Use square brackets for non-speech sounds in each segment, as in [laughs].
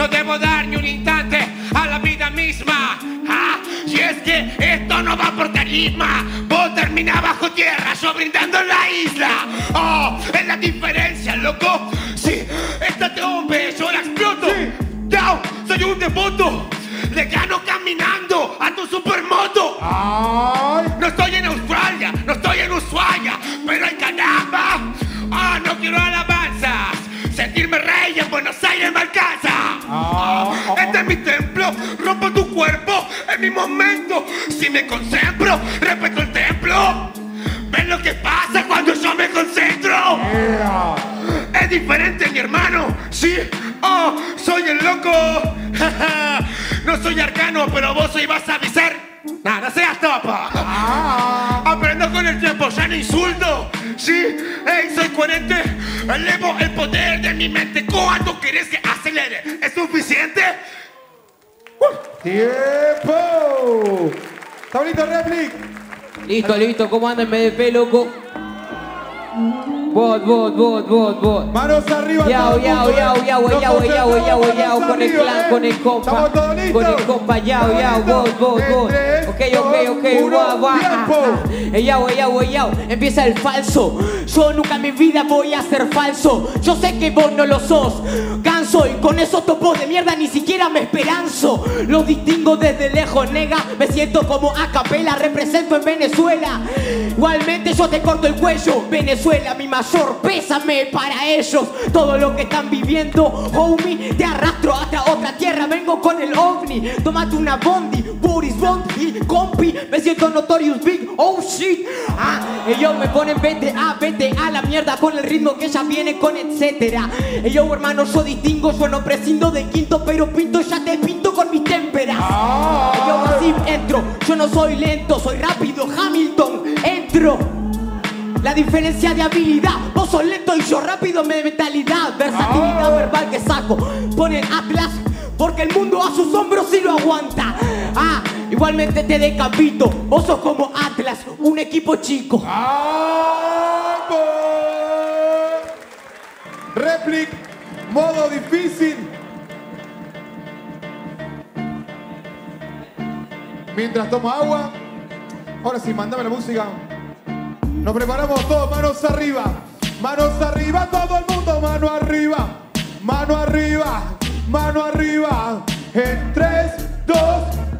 No debo dar ni un instante a la vida misma. Ah, y es que esto no va por carisma. Vos terminás bajo tierra, yo brindando en la isla. Oh, es la diferencia, loco. Sí, este hombre, yo la exploto. Yo soy un devoto. Le gano caminando a tu supermoto. No estoy en Australia, no estoy en Ushuaia, pero en caramba. Ah, no quiero alabanzas. Sentirme rey en Buenos Aires me alcanza. Ah, este es mi templo, rompo tu cuerpo en mi momento. Si me concentro, respeto el templo. ¿Ven lo que pasa cuando yo me concentro? Es diferente, mi hermano. Sí, oh, soy el loco. [laughs] no soy arcano, pero vos hoy vas a avisar. Nada, seas topa. Aprendo con el tiempo, ya no insulto. Sí, hey, soy coherente. Elevo el poder de mi mente. ¿Cuánto querés que acelere? ¿Es suficiente? ¡Tiempo! ¿Está bonito, Replic? Listo, listo, ¿cómo andan MDP, loco? Bot, bot, bot, bot, bot. Manos arriba, Yao, yao, yao, eh. yao, yao, yao, yao, yao, con el clan, eh. con el compa. Con el compa, yao, yao, ¿Estamos bot, bot, bot. Ok, ok, ok, guau. tiempo. [laughs] Ey, yao, yao, yao. Empieza el falso. Yo nunca en mi vida voy a ser falso. Yo sé que vos no lo sos. Canso y con esos topos de mierda ni siquiera me esperanzo. Los distingo desde lejos, nega. Me siento como a capela, represento en Venezuela. Igualmente yo te corto el cuello. Venezuela, mi mayor pésame para ellos. Todo lo que están viviendo, homie. Te arrastro hasta otra tierra. Vengo con el ovni. Tómate una bondi, Boris Bondi, compi. Me siento notorious big. Oh shit. Ah, ellos me ponen vete a, vete a la mierda con el ritmo que ya viene con etcétera. Yo, hermano, yo distingo, yo no prescindo de quinto, pero pinto, ya te pinto con mis témperas. Ey, Yo así entro, yo no soy lento, soy rápido, Hamilton, entro. La diferencia de habilidad, vos sos lento y yo rápido, me mentalidad, versatilidad verbal que saco. Ponen Atlas, porque el mundo a sus hombros sí lo aguanta. Ah, igualmente te decapito, vos sos como Atlas, un equipo chico. Replic, modo difícil. Mientras toma agua. Ahora sí, mandame la música. Nos preparamos todos, manos arriba. Manos arriba, todo el mundo, mano arriba. Mano arriba, mano arriba. En 3, 2,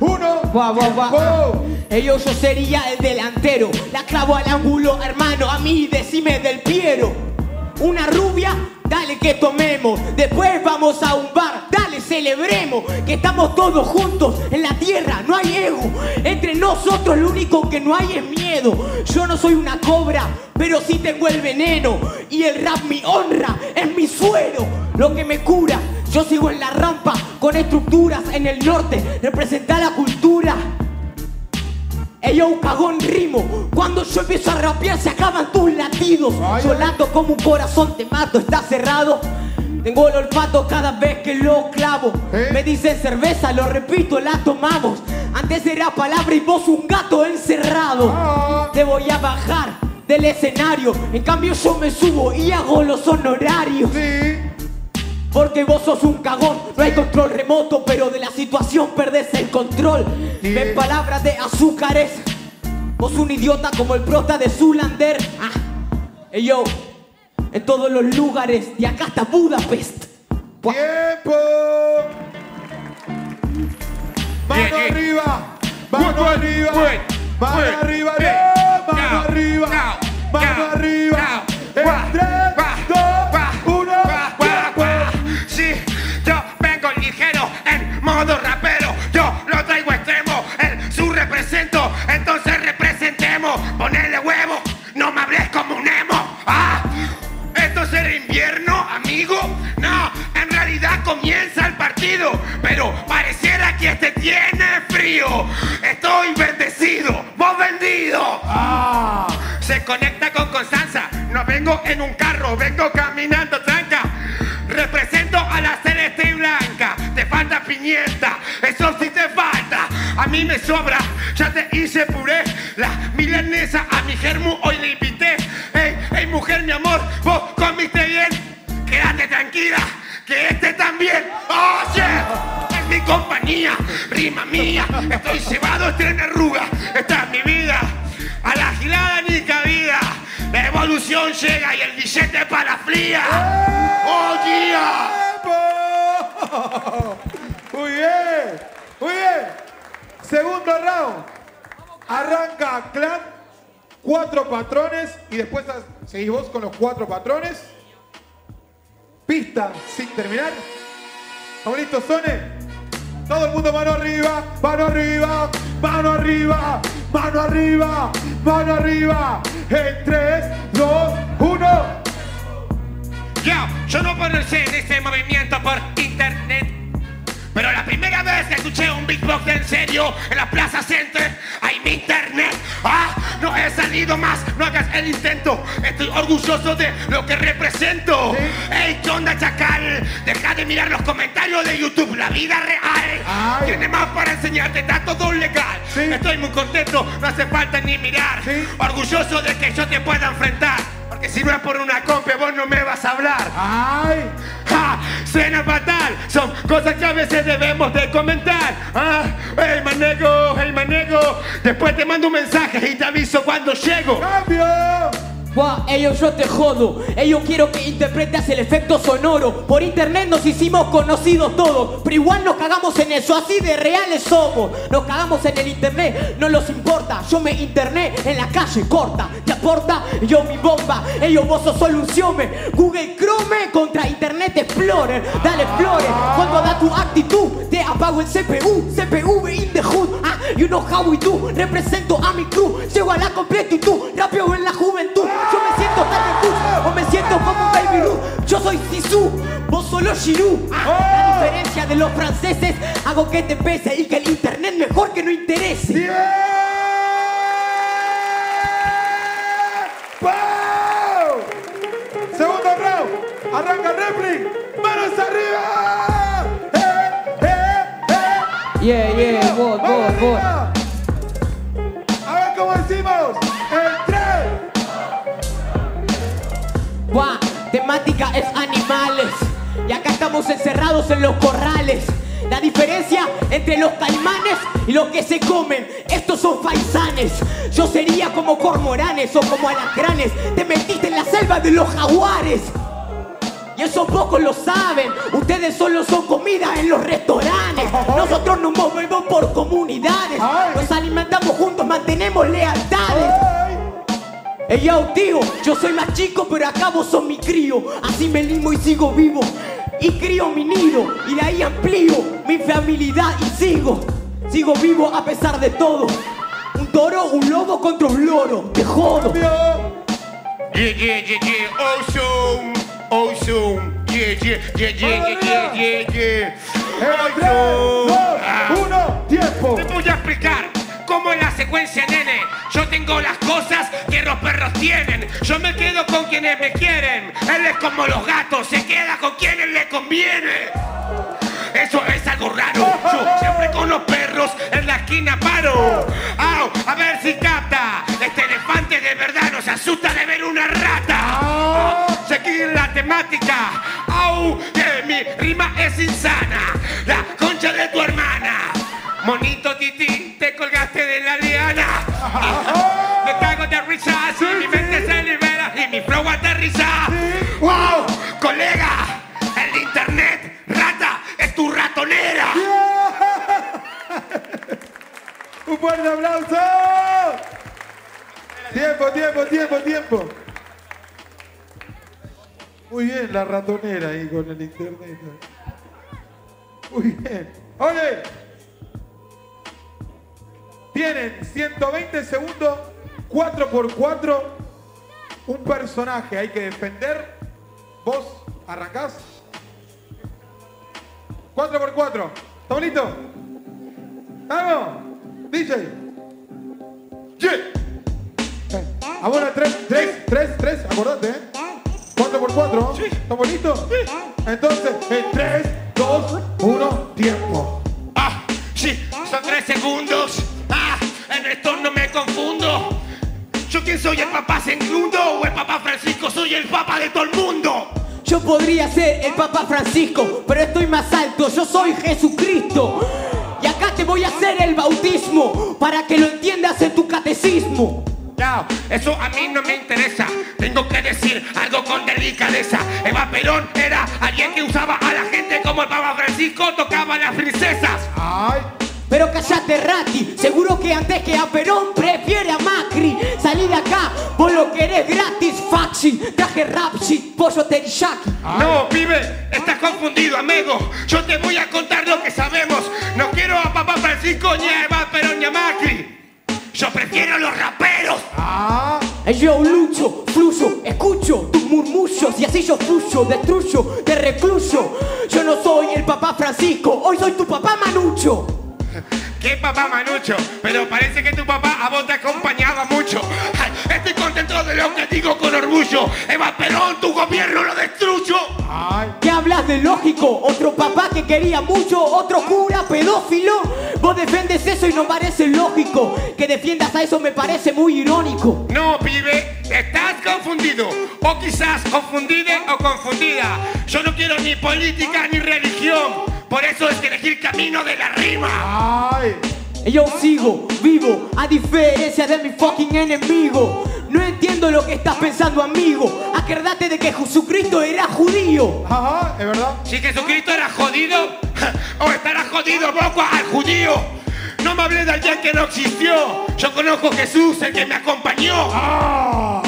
1. Guau, guau, guau. Ellos yo sería el delantero. La clavo al ángulo, hermano. A mí decime del Piero. Una rubia, dale que tomemos. Que estamos todos juntos en la tierra, no hay ego. Entre nosotros lo único que no hay es miedo. Yo no soy una cobra, pero sí tengo el veneno. Y el rap mi honra, es mi suero. Lo que me cura. Yo sigo en la rampa con estructuras en el norte. Representa la cultura. Ey, yo cagón rimo. Cuando yo empiezo a rapear se acaban tus latidos. Yo lato como un corazón, te mato, está cerrado. Tengo el olfato cada vez que lo clavo. Me dicen cerveza, lo repito, la tomamos. Antes era palabra y vos un gato encerrado. Te voy a bajar del escenario. En cambio yo me subo y hago los honorarios. Porque vos sos un cagón, no hay control remoto, pero de la situación perdés el control. En palabras de azúcares, vos un idiota como el prota de Zulander. Ah, ey, yo, en todos los lugares, de acá hasta Budapest. ¡Tiempo! Mano arriba, mano arriba, mano arriba, no, mano arriba, mano arriba. En 3, 2, 1, Sí, yo vengo ligero en modo rapero, yo lo traigo extremo, el sur represento, entonces representemos, ponele huevo, no me hables como pero pareciera que este tiene frío. Estoy bendecido, vos vendido. Ah. Se conecta con Constanza, no vengo en un carro, vengo caminando tranca. Represento a la celeste y blanca, te falta piñeta, eso sí te falta. A mí me sobra, ya te hice puré. La milanesa a mi germu hoy le invité. Hey, hey mujer, mi amor, vos comiste bien. Quédate tranquila, que este también. Oye, es mi compañía, rima mía. Estoy cebado, estrena arruga. Esta es mi vida. A la gilada ni cabida. La evolución llega y el billete para la fría. ¡Oh, yeah! Muy bien, muy bien. Segundo round. Arranca Clan, cuatro patrones y después seguís vos con los cuatro patrones. Pista sin terminar. ¿Estamos listos, Sone? Todo el mundo mano arriba, mano arriba, mano arriba, mano arriba, mano arriba. En 3, 2, 1. Yo, yo no conocí este movimiento por internet. Pero la primera vez que escuché un beatbox en serio en la Plaza Center, hay mi internet. Ah, salido más, no hagas el intento. Estoy orgulloso de lo que represento. Ey, ¿qué onda, chacal? Deja de mirar los comentarios de YouTube, la vida real. Ay. Tiene más para enseñarte, está todo legal. Sí. Estoy muy contento, no hace falta ni mirar. Sí. Orgulloso de que yo te pueda enfrentar. Porque si no es por una compra, vos no me vas a hablar. ¡Ay! ¡Ja! Suena fatal, son cosas que a veces debemos de comentar. Ah, hey manego, hey manego. Después te mando un mensaje y te aviso cuando llego. ¡Cambio! Ellos yo te jodo. Ellos quiero que interpretes el efecto sonoro. Por internet nos hicimos conocidos todos. Pero igual nos cagamos en eso, así de reales somos. Nos cagamos en el internet, no los importa. Yo me interné en la calle corta. ¿Te aporta? Yo mi bomba. Ellos vos sos solución. Google Chrome contra Internet Explorer. Dale flores. Cuando da tu actitud, te apago el CPU. CPU in the hood. You know how we do. Represento a mi crew. Llego a la completitud. Rápido en la juventud. Yo me siento Cruz o me siento como Baby Ruth. Yo soy Sisu, vos solo. Ah, la diferencia de los franceses hago que te pese y que el internet mejor que no interese. ¡Bien! Segundo round. Arranca Repli. Yeah, yeah, vos, ¡Manos vos, vos. arriba! A ver cómo decimos. En tres. Buah, temática es animales. Y acá estamos encerrados en los corrales. La diferencia entre los caimanes y los que se comen, estos son faisanes. Yo sería como cormoranes o como alacranes. Te metiste en la selva de los jaguares. Y eso pocos lo saben. Ustedes solo son comida en los restaurantes. Nosotros nos movemos por comunidades. Nos alimentamos juntos, mantenemos lealtades. Ey, yo, tío, yo soy más chico, pero acá vos sos mi crío. Así me limo y sigo vivo. Y crío mi nido, y de ahí amplío mi familiaridad y sigo. Sigo vivo a pesar de todo. Un toro, un lobo contra un loro. Te jodo. Yeah, yeah, yeah, yeah. Awesome, awesome. Yeah, yeah, yeah, yeah, yeah, yeah, yeah, yeah. En 3, 2, Ah. 1. ¡Tiempo! Te voy a explicar cómo es la secuencia, nene. Yo tengo las cosas que los perros tienen. Yo me quedo con quienes me quieren. Él es como los gatos, se queda con quienes le conviene. Eso es algo raro. Yo siempre con los perros en la esquina paro. Au, a ver si capta. Este elefante de verdad nos asusta de ver una rata. Seguir la temática. Au, que mi rima es insana. La ratonera ahí con el internet. Muy bien. Oye. Tienen 120 segundos, 4 por 4 Un personaje hay que defender. Vos arrancás. 4 por 4 ¿Estamos listos? ¿Estamos? DJ. Yeah. Ahora 3, 3, 3, 3, acordate, ¿eh? 4 por 4 ¿Estamos listos? Entonces, en 3, 2, 1, tiempo. Ah, sí, son tres segundos. Ah, en esto no me confundo. ¿Yo quién soy el papá segundo o el papá Francisco? Soy el papá de todo el mundo. Yo podría ser el Papa Francisco, pero estoy más alto, yo soy Jesucristo. Y acá te voy a hacer el bautismo para que lo entiendas en tu catecismo. Eso a mí no me interesa. Tengo que decir algo con delicadeza. Eva Perón era alguien que usaba a la gente como el Papa Francisco tocaba a las princesas. Ay, Pero callate Rati, seguro que antes que a Perón prefiere a Macri. Salí de acá, vos lo querés gratis, faxi. Traje rap shit, pollo teriyaki. No, pibe, estás confundido, amigo. Yo te voy a contar lo que sabemos. No quiero a Papá Francisco ni a Eva Perón ni a Macri. Yo prefiero los raperos. ah, Yo lucho, fluyo, escucho tus murmullos y así yo fluyo, destruyo, te recluyo. Yo no soy el papá Francisco, hoy soy tu papá Manucho. [laughs] ¿Qué papá Manucho? Pero parece que tu papá a vos te acompañaba mucho. Ay, [laughs] estoy contento de lo que digo con orgullo. Eva Perón, tu gobierno lo destruyo. Ay. ¿Qué hablas de lógico? Otro papá que quería mucho, otro cura pedófilo. Vos defendes eso y no parece lógico. Que defiendas a eso me parece muy irónico. No, pibe, estás confundido. O quizás confundida o confundida. Yo no quiero ni política ni religión. Por eso es que elegí el camino de la rima. Ay, Yo sigo vivo, a diferencia de mi fucking enemigo. No entiendo lo que estás pensando, amigo. Acordate de que Jesucristo era judío. ajá, es verdad. Si Jesucristo era jodido, [laughs] o estará jodido poco al judío. No me hablé de alguien que no existió. Yo conozco a Jesús, el que me acompañó. Ah,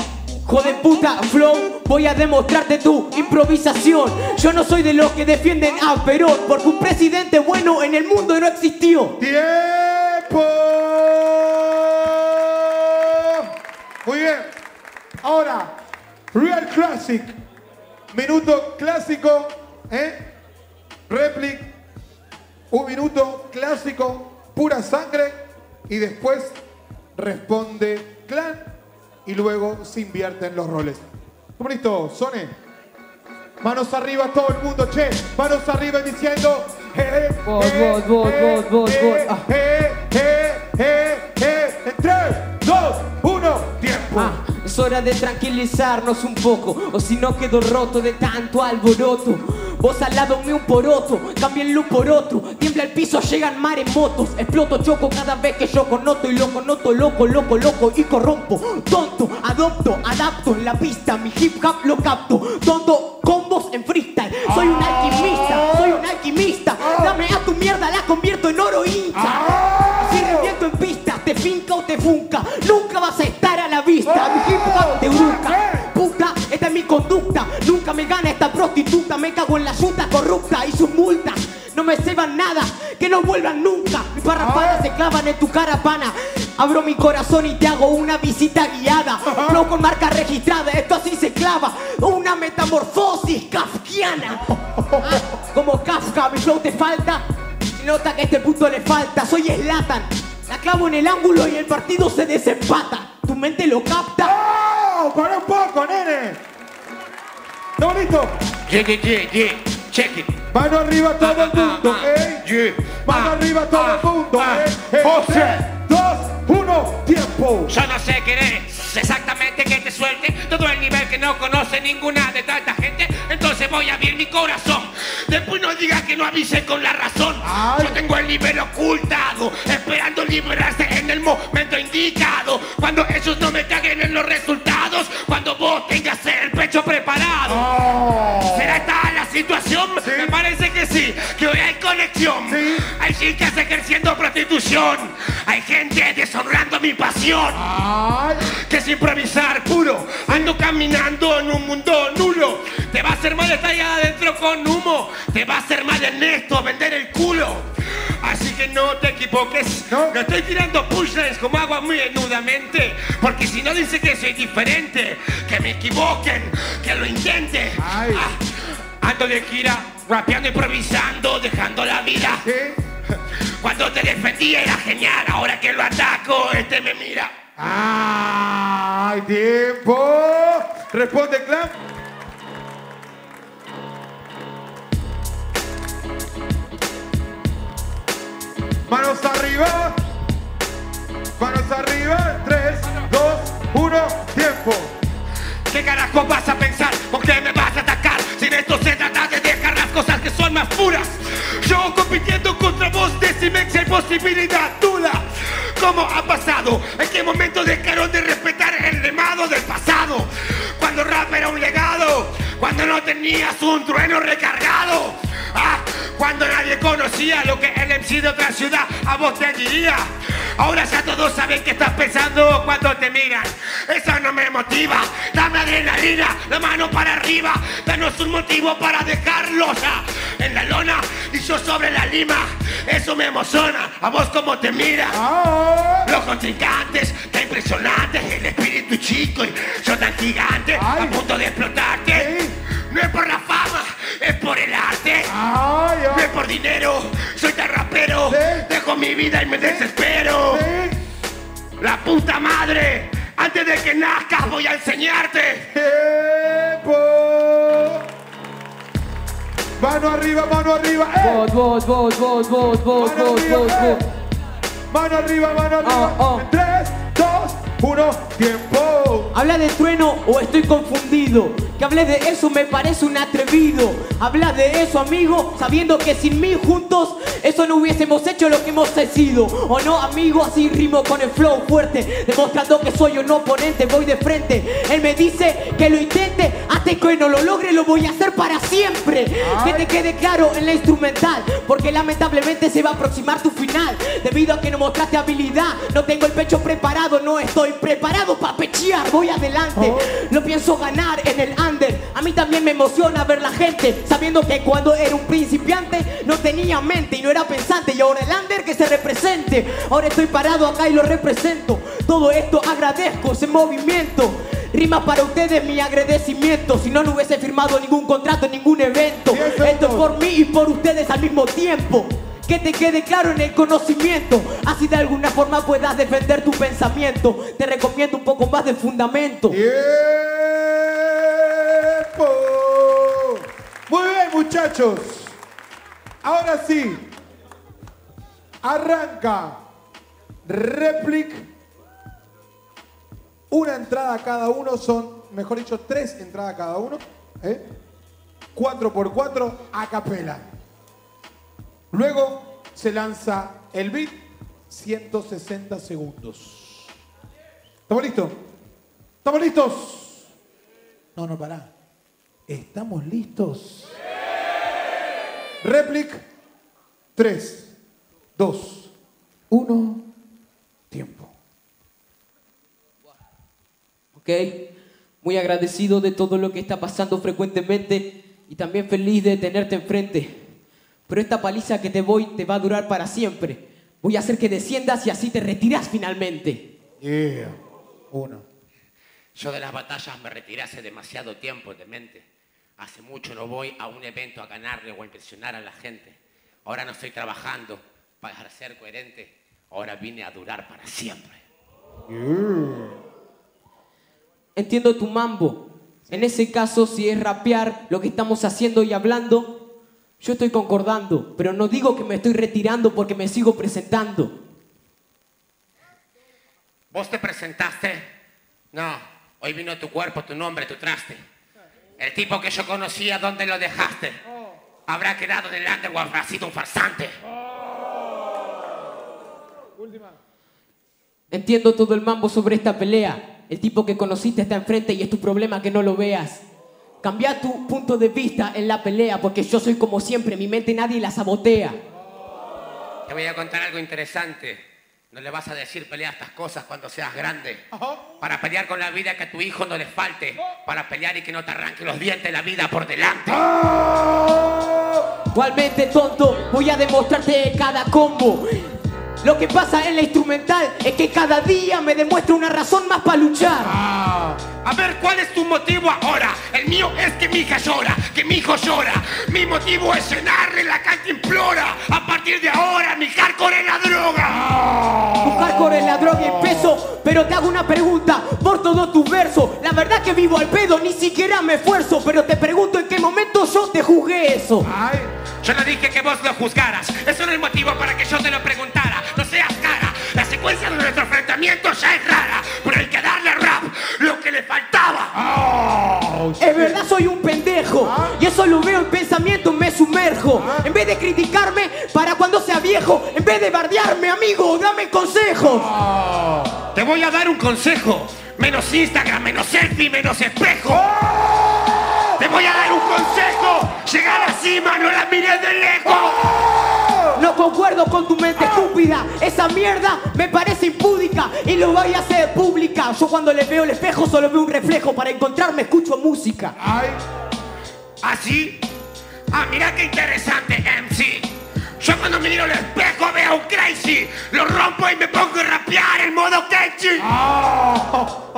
Joder puta, Flow, voy a demostrarte tu improvisación. Yo no soy de los que defienden a Perón, porque un presidente bueno en el mundo no existió. tiempo. Muy bien. Ahora, Real Classic. Minuto clásico, ¿eh? Replic. Un minuto clásico, pura sangre. Y después responde clan. Y luego se invierten los roles. ¿Cómo listo? Sone. Manos arriba todo el mundo, che. Manos arriba diciendo. eh, Vos, eh, vos, eh, vos, vos, vos. Ah. En 3, 2, 1, tiempo. Ah, es hora de tranquilizarnos un poco, o si no quedo roto de tanto alboroto. Vos al lado mío un poroto, cámbienlo por otro. Tiembla el piso, llegan maremotos. Exploto, choco cada vez que yo connoto y lo connoto loco, loco, loco y corrompo. Tonto, adopto, adapto en la pista. Mi hip hop lo capto. Tonto. Soy un alquimista, soy un alquimista. Dame a tu mierda, la convierto en oro hincha. Si reviento en pista, te finca o te funca. Nunca vas a estar a la vista. Mi hip hop te uruca. Puta, esta es mi conducta. Nunca me gana esta prostituta. Me cago en la yuta corrupta y sus multas. No me ceban nada, que no vuelvan nunca. Mis parrapanas se clavan en tu cara, pana. Abro mi corazón y te hago una visita guiada. Flow con marca registrada, esto así se clava. Metamorfosis kafkiana. Ah, [laughs] como Kafka, mi flow te falta. Nota que a este punto le falta. Soy Slatan. La clavo en el ángulo y el partido se desempata. Tu mente lo capta. ¡Oh! ¡Para un poco, nene! ¿Estamos listos? Yeah, yeah, yeah, yeah. Check it. Mano arriba todo el mundo, Ah, ah, ¿eh? yeah. Mano Ah, arriba todo ah, el mundo, ah. ¿eh? En José. 3, 2, 1, tiempo. Yo no sé querés exactamente que te suelte todo el nivel que no conoce ninguna de tanta gente. Entonces voy a abrir mi corazón. Después no digas que no avise con la razón. Ay. Yo tengo el nivel ocultado, esperando liberarse en el momento indicado. Cuando ellos no me caguen en los resultados. Cuando vos tengas el pecho preparado. Oh. ¿Será esta la situación? Sí. Me parece que sí, que hoy hay conexión. Sí. Hay chicas ejerciendo prostitución. Hay gente deshonrando mi pasión. Ay, que es improvisar puro. Ando caminando en un mundo nulo. Te va a hacer mal estar adentro con humo. Te va a hacer mal en esto vender el culo. Así que no te equivoques. No. estoy tirando punchlines como agua muy menudamente. Porque si no dice que soy diferente. Que me equivoquen. Que lo intente. Ay. Ah, ando de gira. Rapeando, improvisando, dejando la vida. ¿qué? Cuando te defendí era genial. Ahora que lo ataco, este me mira. ¡Ay, tiempo! Responde, clan. Manos arriba. Manos arriba. 3, 2, 1, tiempo. ¿Qué carajo vas a pensar? ¿Por qué me vas a atacar? Si en esto se cosas que son más puras. Yo compitiendo contra vos, decime si hay posibilidad duda. ¿Cómo ha pasado? ¿En qué momento dejaron de respetar el remado del pasado? Cuando rap era un legado, cuando no tenías un trueno recargado. Ah, cuando nadie conocía lo que el MC de otra ciudad a vos te diría. Ahora ya todos saben qué estás pensando cuando te miran. Eso no me motiva. Dame adrenalina, la mano para arriba. Danos un motivo para dejarlo ya en la lona y yo sobre la lima. Eso me emociona. A vos como te mira. ¡Ah! Los contrincantes, tan impresionantes, el espíritu chico y yo tan gigante, Ay. a punto de explotarte. No es por la fama, es por el arte. ¡Ay, No es por dinero, soy tan rapero. Sí. Dejo mi vida y me desespero. Sí. La puta madre, antes de que nazcas voy a enseñarte. ¡Tiempo! Mano arriba, mano arriba. ¡Eh! Vos, vos, vos, vos, vos, vos, Mano vos, arriba, vos, eh. vos. Mano arriba, mano arriba. Oh, oh. En 3, 2, 1, tiempo. Habla de trueno o estoy confundido. Que hablé de eso me parece un atrevido. Habla de eso, amigo, sabiendo que sin mí juntos eso no hubiésemos hecho lo que hemos sido. O no, amigo, así rimo con el flow fuerte, demostrando que soy un oponente, voy de frente. Él me dice que lo intente, hasta que no lo logre, lo voy a hacer para siempre. Que te quede claro en la instrumental, porque lamentablemente se va a aproximar tu final. Debido a que no mostraste habilidad, no tengo el pecho preparado, no estoy preparado para pechear, voy adelante. Lo pienso ganar en el under. A mí también me emociona ver la gente, sabiendo que cuando era un principiante no tenía mente y no era pensante. Y ahora el under que se represente. Ahora estoy parado acá y lo represento. Todo esto agradezco ese movimiento. Rima para ustedes mi agradecimiento. Si no, no hubiese firmado ningún contrato, ningún evento. Esto es por mí y por ustedes al mismo tiempo. Que te quede claro en el conocimiento. Así de alguna forma puedas defender tu pensamiento. Te recomiendo un poco más de fundamento. ¡Tiempo! Muy bien, muchachos. Ahora sí. Arranca. Replic. Una entrada cada uno son, mejor dicho, tres entradas cada uno. ¿eh? Cuatro por cuatro a capela. Luego se lanza el beat 160 segundos. ¿Estamos listos? ¿Estamos listos? No, no, pará. ¿Estamos listos? Replic 3, 2, 1, tiempo. ¿ok? Muy agradecido de todo lo que está pasando frecuentemente y también feliz de tenerte enfrente. Pero esta paliza que te voy te va a durar para siempre. Voy a hacer que desciendas y así te retiras finalmente. Yeah. Uno. Yo de las batallas me retiré hace demasiado tiempo de mente. Hace mucho no voy a un evento a ganarle o a impresionar a la gente. Ahora no estoy trabajando para ser coherente. Ahora vine a durar para siempre. Entiendo tu mambo. En ese caso, si es rapear lo que estamos haciendo y hablando, yo estoy concordando, pero no digo que me estoy retirando porque me sigo presentando. ¿Vos te presentaste? No, hoy vino tu cuerpo, tu nombre, tu traste. El tipo que yo conocía, ¿dónde lo dejaste? Habrá quedado en el underworld, habrá sido un farsante. Entiendo todo el mambo sobre esta pelea. El tipo que conociste está enfrente y es tu problema que no lo veas. Cambia tu punto de vista en la pelea porque yo soy como siempre, mi mente nadie la sabotea. Te voy a contar algo interesante. No le vas a decir pelea estas cosas cuando seas grande. Ajá. Para pelear con la vida que a tu hijo no le falte. Para pelear y que no te arranque los dientes la vida por delante. Igualmente tonto, voy a demostrarte cada combo. Lo que pasa en la instrumental es que cada día me demuestra una razón más para luchar. A ver, ¿cuál es tu motivo ahora? El mío es que mi hija llora, que mi hijo llora. Mi motivo es llenarle la calle implora. A partir de ahora, mi hardcore es la droga. Tu hardcore es la droga y peso, pero te hago una pregunta por todo tu verso. La verdad que vivo al pedo, ni siquiera me esfuerzo, pero te pregunto en qué momento yo te juzgué eso. Ay. Yo no dije que vos lo juzgaras. Eso no es el motivo para que yo te lo preguntara. No seas cara. La secuencia de nuestro enfrentamiento ya es rara. Y eso lo veo en pensamiento, me sumerjo. En vez de criticarme para cuando sea viejo, en vez de bardearme, amigo, dame consejos. Te voy a dar un consejo. Menos Instagram, menos selfie, menos espejo. Te voy a dar un consejo. Llegar a la cima, no la mires de lejos. No concuerdo con tu mente estúpida. Esa mierda me parece impúdica y lo voy a hacer pública. Yo cuando le veo el espejo solo veo un reflejo. Para encontrarme escucho música. Ay. ¿Así? Ah, mira qué interesante, MC. Yo cuando me miro al espejo veo un crazy. Lo rompo y me pongo a rapear en modo catchy.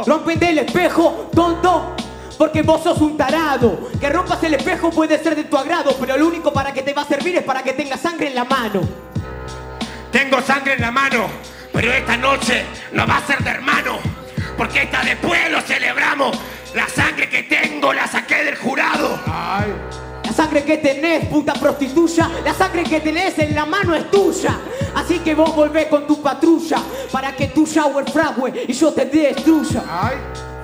Rompen del espejo, tonto. Porque vos sos un tarado. Que rompas el espejo puede ser de tu agrado, pero lo único para que te va a servir es para que tengas sangre en la mano. Tengo sangre en la mano, pero esta noche no va a ser de hermano. Porque esta después lo celebramos. La sangre que tengo la saqué del jurado. Ay. La sangre que tenés, puta prostituya, la sangre que tenés en la mano es tuya. Así que vos volvés con tu patrulla para que tu shower fragüe y yo te destruya. Ay.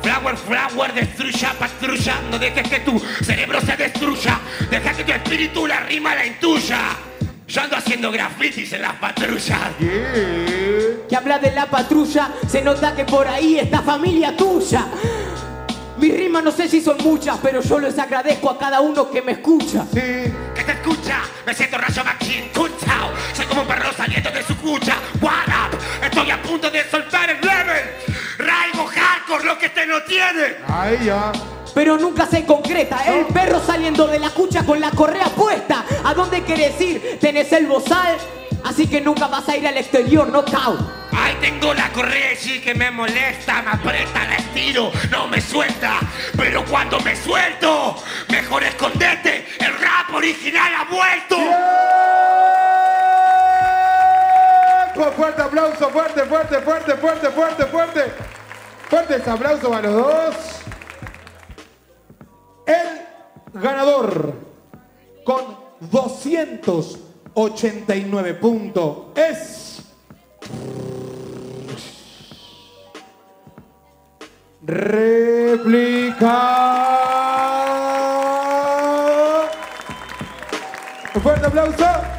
Flower, flower, destruya, patrulla. No dejes que tu cerebro se destruya. Deja que tu espíritu la rima la intuya. Yo ando haciendo grafitis en las patrullas. Yeah. Que habla de la patrulla, se nota que por ahí está familia tuya. Mis rimas no sé si son muchas, pero yo les agradezco a cada uno que me escucha. Sí. que te escucha. Me siento rayo McKean, Kutzau. Soy como un perro saliendo de su cucha. What up? Estoy a punto de soltar el level. Raigo hardcore, lo que este no tiene. Ay, ya. Pero nunca se concreta, el perro saliendo de la cucha con la correa puesta. ¿A dónde querés ir? Tenés el bozal, así que nunca vas a ir al exterior, no cao. Tengo la correa que me molesta, me aprieta, la estiro, no me suelta. Pero cuando me suelto, mejor escondete, el rap original ha vuelto. Fu- Fuerte aplauso, fuerte, fuerte, fuerte, fuerte, fuerte, fuerte. Fuertes aplausos a los dos. El ganador con 289 puntos es. Réplica. Un fuerte aplauso.